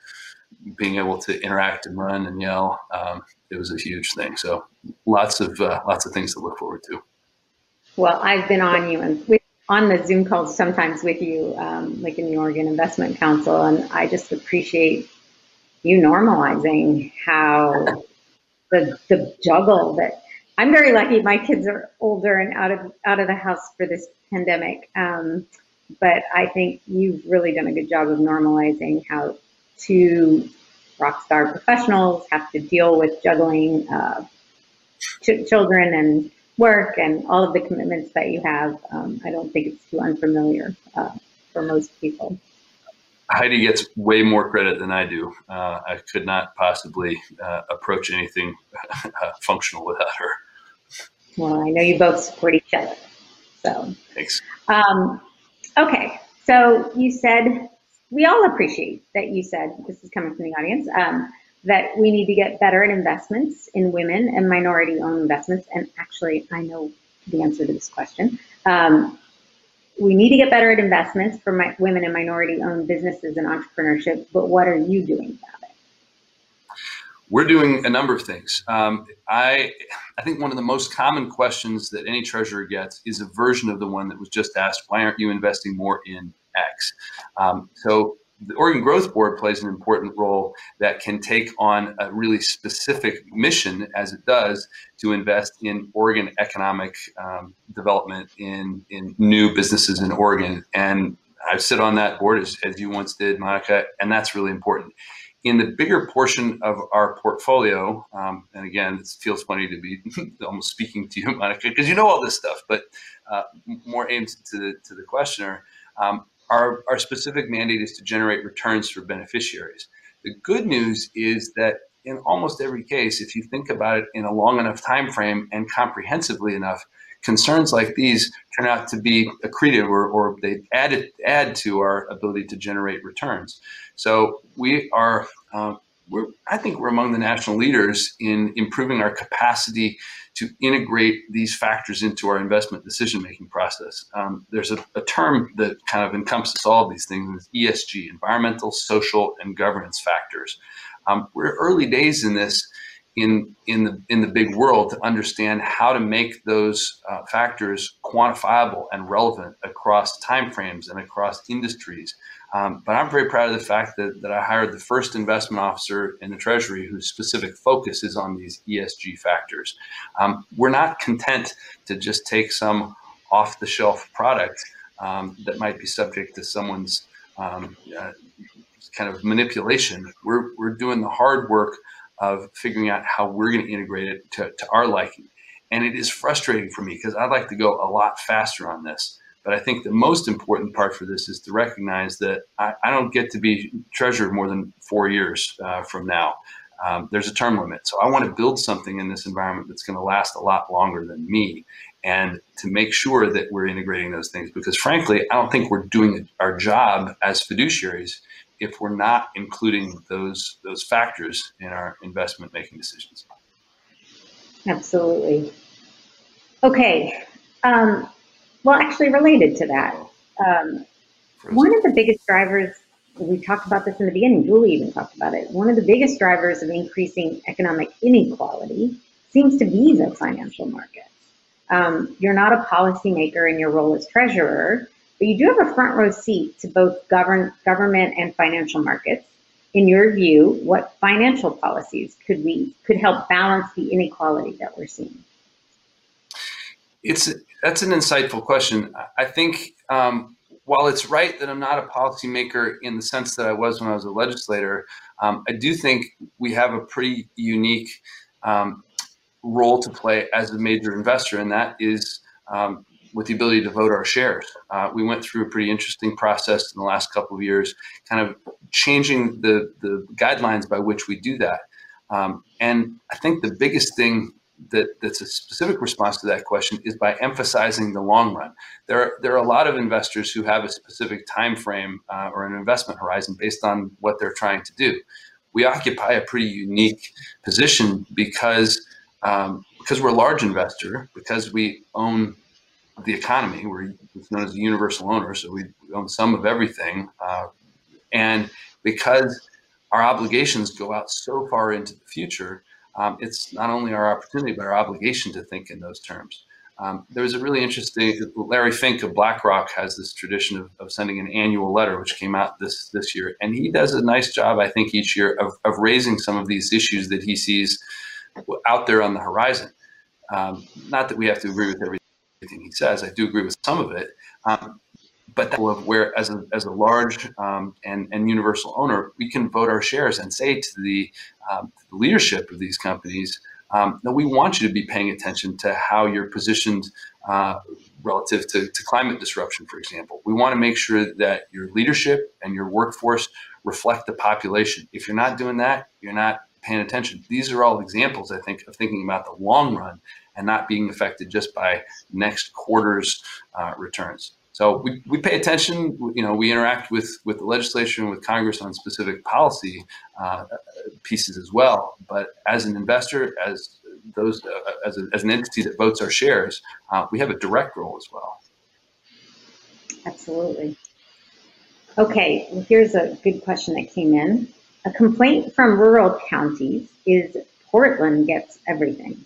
being able to interact and run and yell. Um, it was a huge thing. So lots of uh, lots of things to look forward to. Well, I've been on you and with, on the Zoom calls sometimes with you, um, like in the Oregon Investment Council, and I just appreciate you normalizing how the the juggle that I'm very lucky. My kids are older and out of out of the house for this pandemic, um, but I think you've really done a good job of normalizing how two rock star professionals have to deal with juggling uh, ch- children and work and all of the commitments that you have. Um, I don't think it's too unfamiliar uh, for most people. Heidi gets way more credit than I do. Uh, I could not possibly uh, approach anything [laughs] uh, functional without her. Well, I know you both support each other. So, thanks. Um, okay, so you said we all appreciate that you said this is coming from the audience um, that we need to get better at investments in women and minority-owned investments. And actually, I know the answer to this question. Um, we need to get better at investments for my, women and minority-owned businesses and entrepreneurship. But what are you doing about it? We're doing a number of things. Um, I I think one of the most common questions that any treasurer gets is a version of the one that was just asked. Why aren't you investing more in X. Um, so the Oregon Growth Board plays an important role that can take on a really specific mission, as it does, to invest in Oregon economic um, development in in new businesses in Oregon. And I sit on that board as, as you once did, Monica, and that's really important. In the bigger portion of our portfolio, um, and again, it feels funny to be [laughs] almost speaking to you, Monica, because you know all this stuff, but uh, more aimed to the, to the questioner. Um, our, our specific mandate is to generate returns for beneficiaries. The good news is that in almost every case, if you think about it in a long enough time frame and comprehensively enough, concerns like these turn out to be accretive or, or they add, add to our ability to generate returns. So we are, uh, I think we're among the national leaders in improving our capacity to integrate these factors into our investment decision making process. Um, there's a, a, term that kind of encompasses all of these things ESG, environmental, social, and governance factors. Um, we're early days in this in, in, the, in the big world to understand how to make those uh, factors quantifiable and relevant across timeframes and across industries. Um, but I'm very proud of the fact that, that I hired the first investment officer in the Treasury whose specific focus is on these ESG factors. Um, we're not content to just take some off the shelf product um, that might be subject to someone's um, uh, kind of manipulation. We're, we're doing the hard work of figuring out how we're going to integrate it to, to our liking. And it is frustrating for me because I'd like to go a lot faster on this. But I think the most important part for this is to recognize that I, I don't get to be treasurer more than four years uh, from now. Um, there's a term limit. So I want to build something in this environment that's going to last a lot longer than me and to make sure that we're integrating those things. Because frankly, I don't think we're doing our job as fiduciaries if we're not including those, those factors in our investment making decisions. Absolutely. Okay. Um, well, actually, related to that, um, one of the biggest drivers, we talked about this in the beginning, Julie even talked about it. One of the biggest drivers of increasing economic inequality seems to be the financial markets. Um, you're not a policymaker in your role as treasurer, but you do have a front row seat to both govern, government and financial markets. In your view, what financial policies could we could help balance the inequality that we're seeing? It's that's an insightful question. I think um, while it's right that I'm not a policymaker in the sense that I was when I was a legislator, um, I do think we have a pretty unique um, role to play as a major investor, and that is um, with the ability to vote our shares. Uh, we went through a pretty interesting process in the last couple of years, kind of changing the, the guidelines by which we do that. Um, and I think the biggest thing that, that's a specific response to that question is by emphasizing the long run. There are, there are a lot of investors who have a specific time frame uh, or an investment horizon based on what they're trying to do. We occupy a pretty unique position because um, because we're a large investor, because we own the economy, we're known as a universal owner, so we own some of everything, uh, and because our obligations go out so far into the future, um, it's not only our opportunity but our obligation to think in those terms. Um, there was a really interesting Larry Fink of BlackRock has this tradition of, of, sending an annual letter, which came out this this year, and he does a nice job, I think, each year of, of raising some of these issues that he sees out there on the horizon. Um, not that we have to agree with everything he says. I do agree with some of it, um, but that where as a, as a large um, and, and universal owner, we can vote our shares and say to the, um, the leadership of these companies um, we want you to be paying attention to how you're positioned uh, relative to, to climate disruption, for example. We want to make sure that your leadership and your workforce reflect the population. If you're not doing that, you're not paying attention. These are all examples, I think, of thinking about the long run and not being affected just by next quarter's uh, returns. So we, we pay attention, you know, we interact with, with the legislature and with Congress on specific policy uh, pieces as well. But as an investor, as those, uh, as, a, as an entity that votes our shares, uh, we have a direct role as well. Absolutely. Okay, well, here's a good question that came in. A complaint from rural counties is Portland gets everything.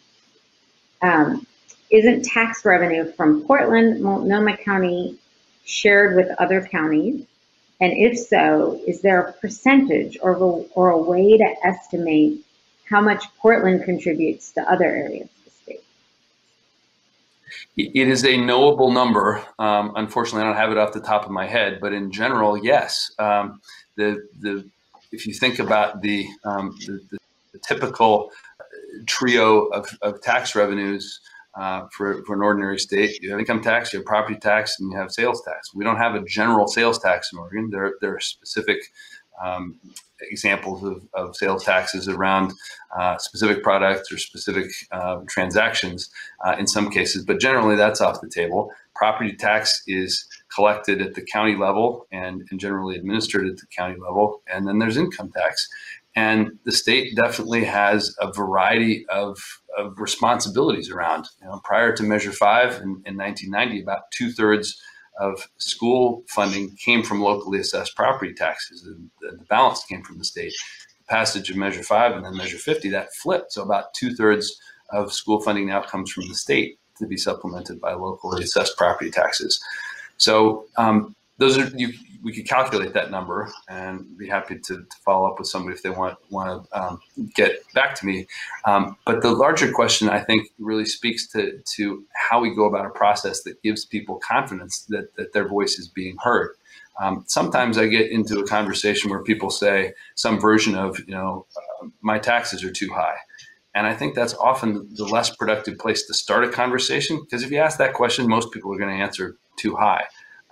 Um, isn't tax revenue from Portland, Multnomah County shared with other counties? And if so, is there a percentage or, or a way to estimate how much Portland contributes to other areas of the state? It is a knowable number. Um, unfortunately, I don't have it off the top of my head, but in general, yes. Um, the, the, if you think about the, um, the, the, typical trio of, of tax revenues, uh, for, for an ordinary state. You have income tax, you have property tax, and you have sales tax. We don't have a general sales tax in Oregon. There, there are specific um, examples of, of sales taxes around uh, specific products or specific uh, transactions uh, in some cases, but generally that's off the table. Property tax is collected at the county level and, and generally administered at the county level. And then there's income tax. And the state definitely has a variety of, of responsibilities around. You know, prior to Measure 5 in, in 1990, about two thirds of school funding came from locally assessed property taxes. and the balance came from the state. The passage of Measure 5 and then Measure 50, that flipped. So about two thirds of school funding now comes from the state to be supplemented by locally assessed property taxes. So um, those are you, we could calculate that number and be happy to, to follow up with somebody if they want want to um, get back to me. Um, but the larger question, I think, really speaks to to how we go about a process that gives people confidence that that their voice is being heard. Um, sometimes I get into a conversation where people say some version of, you know, uh, my taxes are too high. And I think that's often the less productive place to start a conversation because if you ask that question, most people are going to answer too high.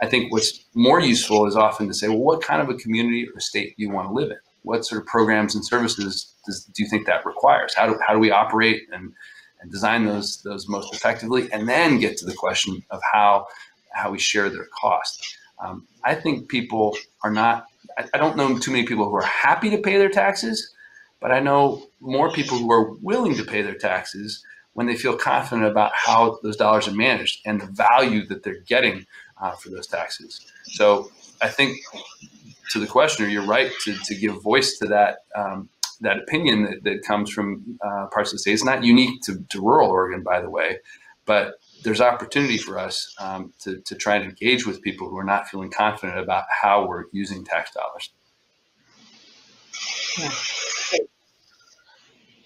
I think what's more useful is often to say, well, what kind of a community or state do you want to live in? What sort of programs and services does, do you think that requires? How do, how do we operate and, and design those, those most effectively? And then get to the question of how, how we share their cost. Um, I think people are not, I, I don't know too many people who are happy to pay their taxes, but I know more people who are willing to pay their taxes when they feel confident about how those dollars are managed and the value that they're getting uh, for those taxes. So I think to the questioner, you're right to, to give voice to that um, that opinion that, that comes from uh, parts of the state. It's not unique to, to rural Oregon, by the way, but there's opportunity for us um, to, to try and engage with people who are not feeling confident about how we're using tax dollars. Yeah.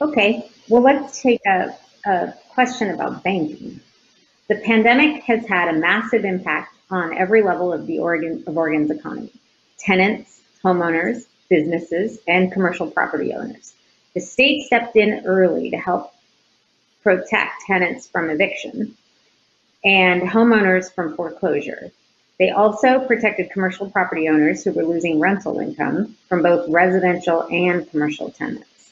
Okay, well, let's take a, a question about banking. The pandemic has had a massive impact on every level of the Oregon of Oregon's economy. Tenants, homeowners, businesses, and commercial property owners. The state stepped in early to help protect tenants from eviction and homeowners from foreclosure. They also protected commercial property owners who were losing rental income from both residential and commercial tenants.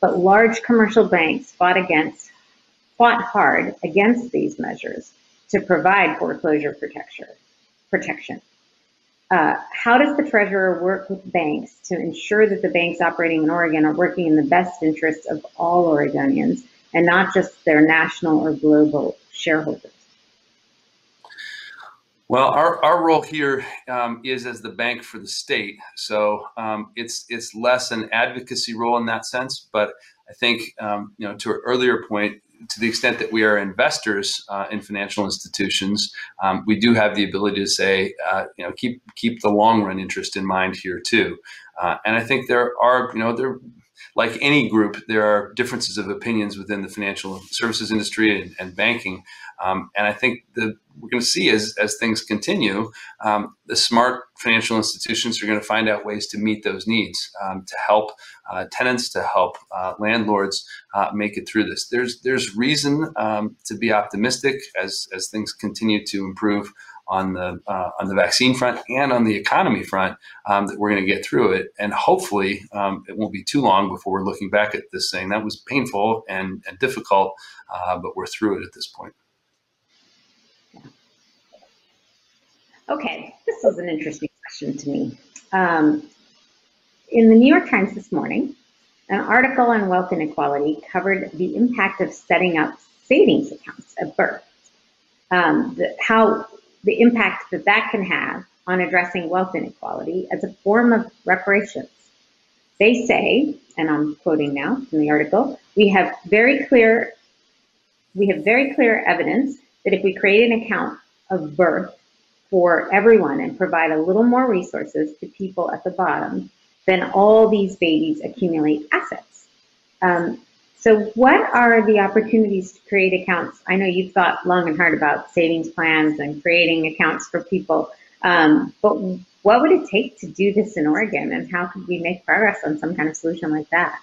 But large commercial banks fought against fought hard against these measures to provide foreclosure protection. Uh, how does the treasurer work with banks to ensure that the banks operating in Oregon are working in the best interests of all Oregonians and not just their national or global shareholders? Well, our, our role here um, is as the bank for the state. So um, it's it's less an advocacy role in that sense. But I think um, you know to an earlier point, to the extent that we are investors uh, in financial institutions, um, we do have the ability to say, uh, you know, keep keep the long run interest in mind here too. Uh, and I think there are, you know, there like any group, there are differences of opinions within the financial services industry and, and banking. Um, and I think that we're going to see as, as things continue, um, the smart financial institutions are going to find out ways to meet those needs, um, to help uh, tenants, to help uh, landlords uh, make it through this. There's there's reason um, to be optimistic as as things continue to improve on the uh, on the vaccine front and on the economy front um, that we're going to get through it. And hopefully um, it won't be too long before we're looking back at this thing that was painful and, and difficult uh, but we're through it at this point. Okay this was an interesting question to me. Um, in the new york times this morning an article on wealth inequality covered the impact of setting up savings accounts at birth. Um, the, how the impact that that can have on addressing wealth inequality as a form of reparations. They say, and I'm quoting now from the article, we have very clear we have very clear evidence that if we create an account of birth for everyone and provide a little more resources to people at the bottom, then all these babies accumulate assets. Um, so what are the opportunities to create accounts? I know you've thought long and hard about savings plans and creating accounts for people, um, but what would it take to do this in Oregon and how could we make progress on some kind of solution like that?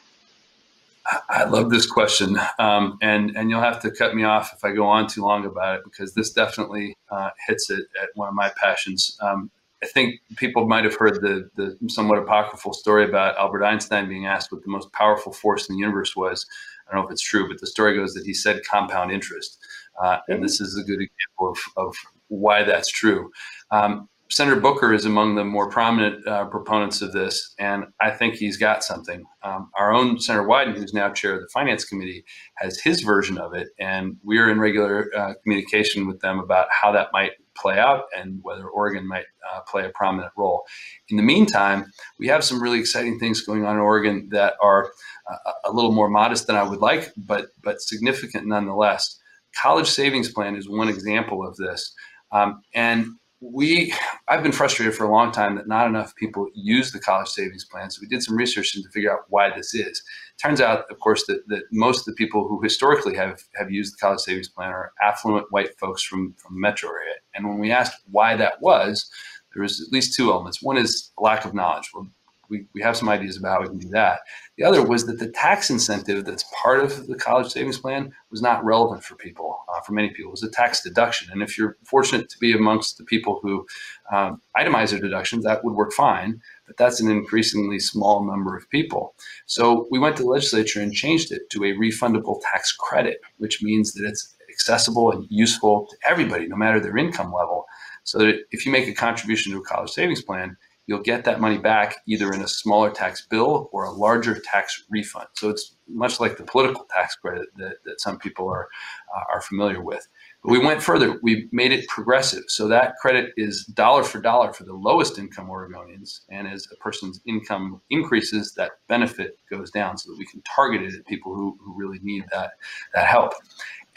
I love this question, um, and and you'll have to cut me off if I go on too long about it because this definitely uh, hits it at one of my passions. Um, I think people might have heard the, the somewhat apocryphal story about Albert Einstein being asked what the most powerful force in the universe was. I don't know if it's true, but the story goes that he said compound interest. Uh, and this is a good example of, of why that's true. Um, Senator Booker is among the more prominent uh, proponents of this, and I think he's got something. Um, our own Senator Wyden, who's now chair of the Finance Committee, has his version of it, and we're in regular uh, communication with them about how that might play out and whether Oregon might uh, play a prominent role. In the meantime, we have some really exciting things going on in Oregon that are uh, a little more modest than I would like, but but significant nonetheless. College savings plan is one example of this, um, and we I've been frustrated for a long time that not enough people use the college savings plan. So we did some research to figure out why this is. Turns out, of course, that, that most of the people who historically have, have used the college savings plan are affluent white folks from, from metro area. And when we asked why that was, there was at least two elements. One is lack of knowledge. Well, we, we have some ideas about how we can do that. The other was that the tax incentive that's part of the college savings plan was not relevant for people, uh, for many people. It was a tax deduction. And if you're fortunate to be amongst the people who um, itemize their deductions, that would work fine. But that's an increasingly small number of people. So we went to the legislature and changed it to a refundable tax credit, which means that it's accessible and useful to everybody, no matter their income level. So that if you make a contribution to a college savings plan, you'll get that money back either in a smaller tax bill or a larger tax refund. So it's much like the political tax credit that, that some people are, uh, are familiar with. But we went further. We made it progressive. So that credit is dollar for dollar for the lowest income Oregonians. And as a person's income increases, that benefit goes down so that we can target it at people who, who really need that, that help.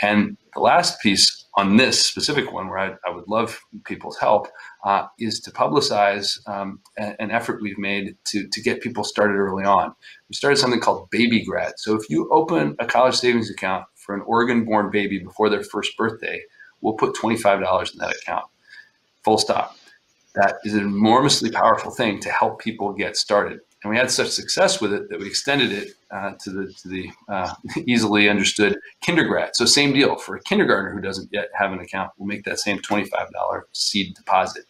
And the last piece on this specific one, where I, I would love people's help, uh, is to publicize um, an effort we've made to, to get people started early on. We started something called Baby Grad. So if you open a college savings account for an Oregon born baby before their first birthday, we'll put $25 in that account. Full stop. That is an enormously powerful thing to help people get started and we had such success with it that we extended it uh, to the to the uh, [laughs] easily understood kindergrad. So same deal for a kindergartner who doesn't yet have an account, we'll make that same twenty five dollar seed deposit.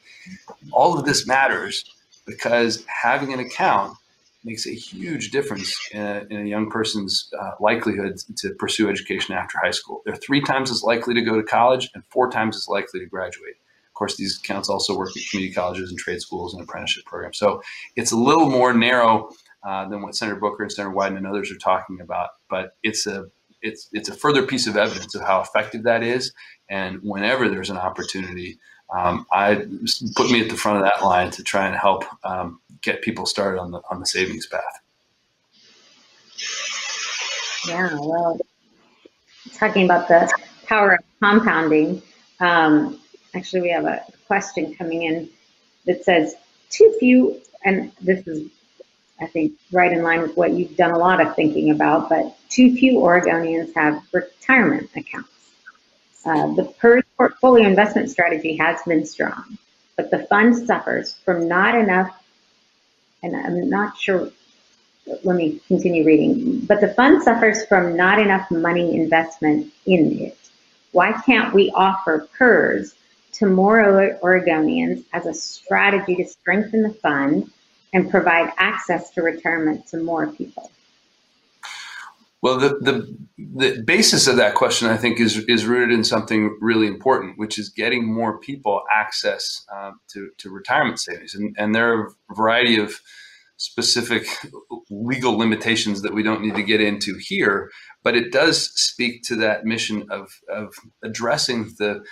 All of this matters because having an account makes a huge difference in a, in a young person's uh, likelihood to pursue education after high school. They're three times as likely to go to college and four times as likely to graduate. Of course, these accounts also work at community colleges and trade schools and apprenticeship programs. So it's a little more narrow uh, than what Senator Booker and Senator Wyden and others are talking about, but it's a it's it's a further piece of evidence of how effective that is. And whenever there's an opportunity, um, I put me at the front of that line to try and help um, get people started on the on the savings path. Yeah, well, talking about the power of compounding. Um, actually, we have a question coming in that says, too few, and this is, I think, right in line with what you've done a lot of thinking about, but too few Oregonians have retirement accounts. Uh, the PERS portfolio investment strategy has been strong, but the fund suffers from not enough, and I'm not sure let me continue reading. But the fund suffers from not enough money investment in it. Why can't we offer PERS to more Oregonians as a strategy to strengthen the fund and provide access to retirement to more people? Well, the, the, the basis of that question, I think, is, is rooted in something really important, which is getting more people access um, to, to retirement savings. And, and there are a variety of specific legal limitations that we don't need to get into here, but it does speak to that mission of, of addressing the,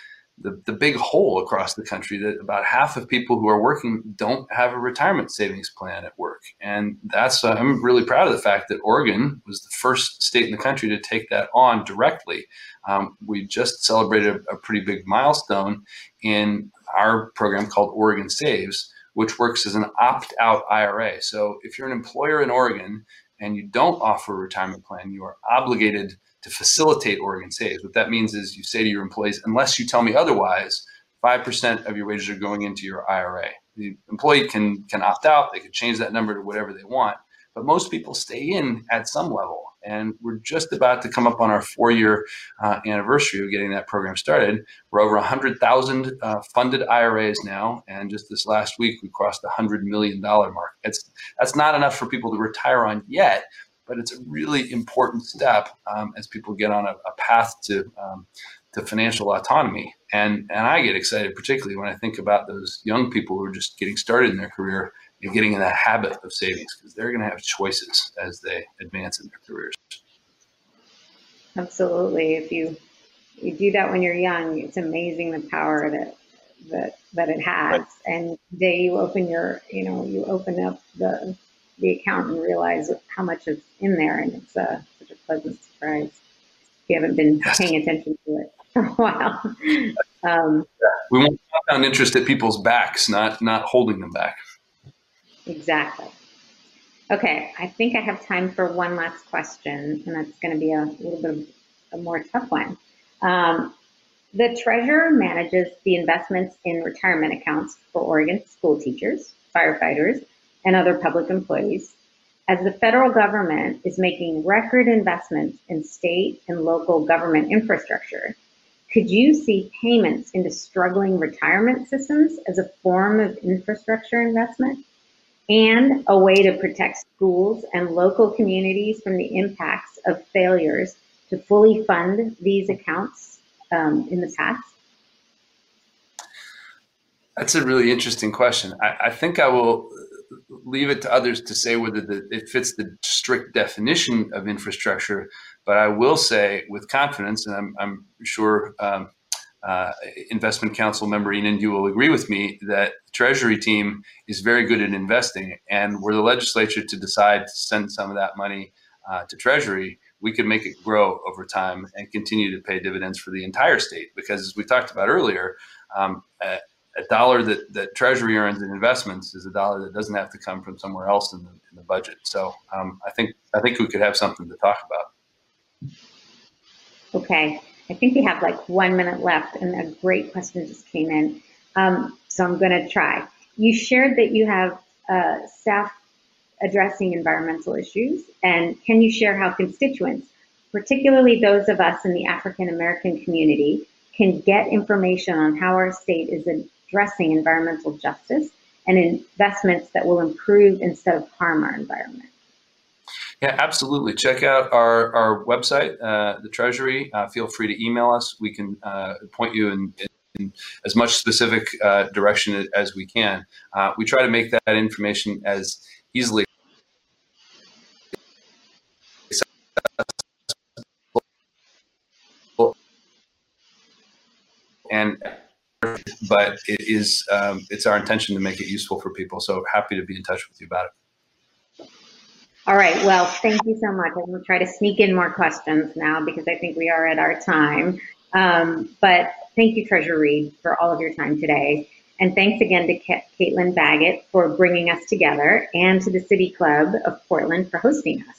the, the big hole across the country that about half of people who are working don't have a retirement savings plan at work. And that's, uh, I'm really proud of the fact that Oregon was the first state in the country to take that on directly. Um, we just celebrated a, a pretty big milestone in our program called Oregon Saves, which works as an opt out IRA. So if you're an employer in Oregon and you don't offer a retirement plan, you are obligated to facilitate Oregon Saves. What that means is you say to your employees, unless you tell me otherwise, 5% of your wages are going into your IRA. The employee can, can opt out, they can change that number to whatever they want, but most people stay in at some level. And we're just about to come up on our four year uh, anniversary of getting that program started. We're over 100,000 uh, funded IRAs now. And just this last week, we crossed the $100 million mark. It's, that's not enough for people to retire on yet, but it's a really important step um, as people get on a, a path to, um, to financial autonomy. And, and I get excited, particularly when I think about those young people who are just getting started in their career and getting in that habit of savings because they're going to have choices as they advance in their careers. Absolutely. If you you do that when you're young, it's amazing the power that that that it has. Right. And day you open your, you know, you open up the the account and realize how much is in there, and it's a, uh, such a pleasant surprise. If you haven't been yes. paying attention to it [laughs] for a while. Um. We want to compound interest at people's backs, not not holding them back. Exactly. Okay, I think I have time for one last question, and that's going to be a little bit of a more tough one. Um, the treasurer manages the investments in retirement accounts for Oregon school teachers, firefighters, and other public employees. As the federal government is making record investments in state and local government infrastructure, could you see payments into struggling retirement systems as a form of infrastructure investment? and a way to protect schools and local communities from the impacts of failures to fully fund these accounts um, in the past? That's a really interesting question. I, I, think I will leave it to others to say whether the, it fits the strict definition of infrastructure, but I will say with confidence, and I'm, I'm sure um, uh, investment council member Enand, you will agree with me that the Treasury team is very good at investing. And were the legislature to decide to send some of that money uh, to Treasury, we could make it grow over time and continue to pay dividends for the entire state. Because as we talked about earlier, um, a, a, dollar that, that Treasury earns in investments is a dollar that doesn't have to come from somewhere else in the, in the budget. So um, I think I think we could have something to talk about. Okay. I think we have like one minute left, and a great question just came in. Um, so I'm going to try. You shared that you have uh, staff addressing environmental issues, and can you share how constituents, particularly those of us in the African American community, can get information on how our state is addressing environmental justice and investments that will improve instead of harm our environment. Yeah, absolutely. Check out our, our website, uh, the Treasury. Uh, feel free to email us. We can uh, point you in, in, as much specific uh, direction as we can. Uh, we try to make that information as easily accessible and but it is um, it's our intention to make it useful for people. So happy to be in touch with you about it. All right. Well, thank you so much. I'm going to try to sneak in more questions now because I think we are at our time. Um, but thank you, Treasurer Read, for all of your time today. And thanks again to Caitlin Baggett for bringing us together and to the City Club of Portland for hosting us.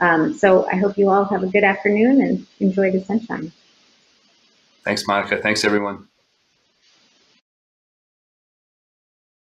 Um, so I hope you all have a good afternoon and enjoy the sunshine. Thanks, Monica. Thanks, everyone.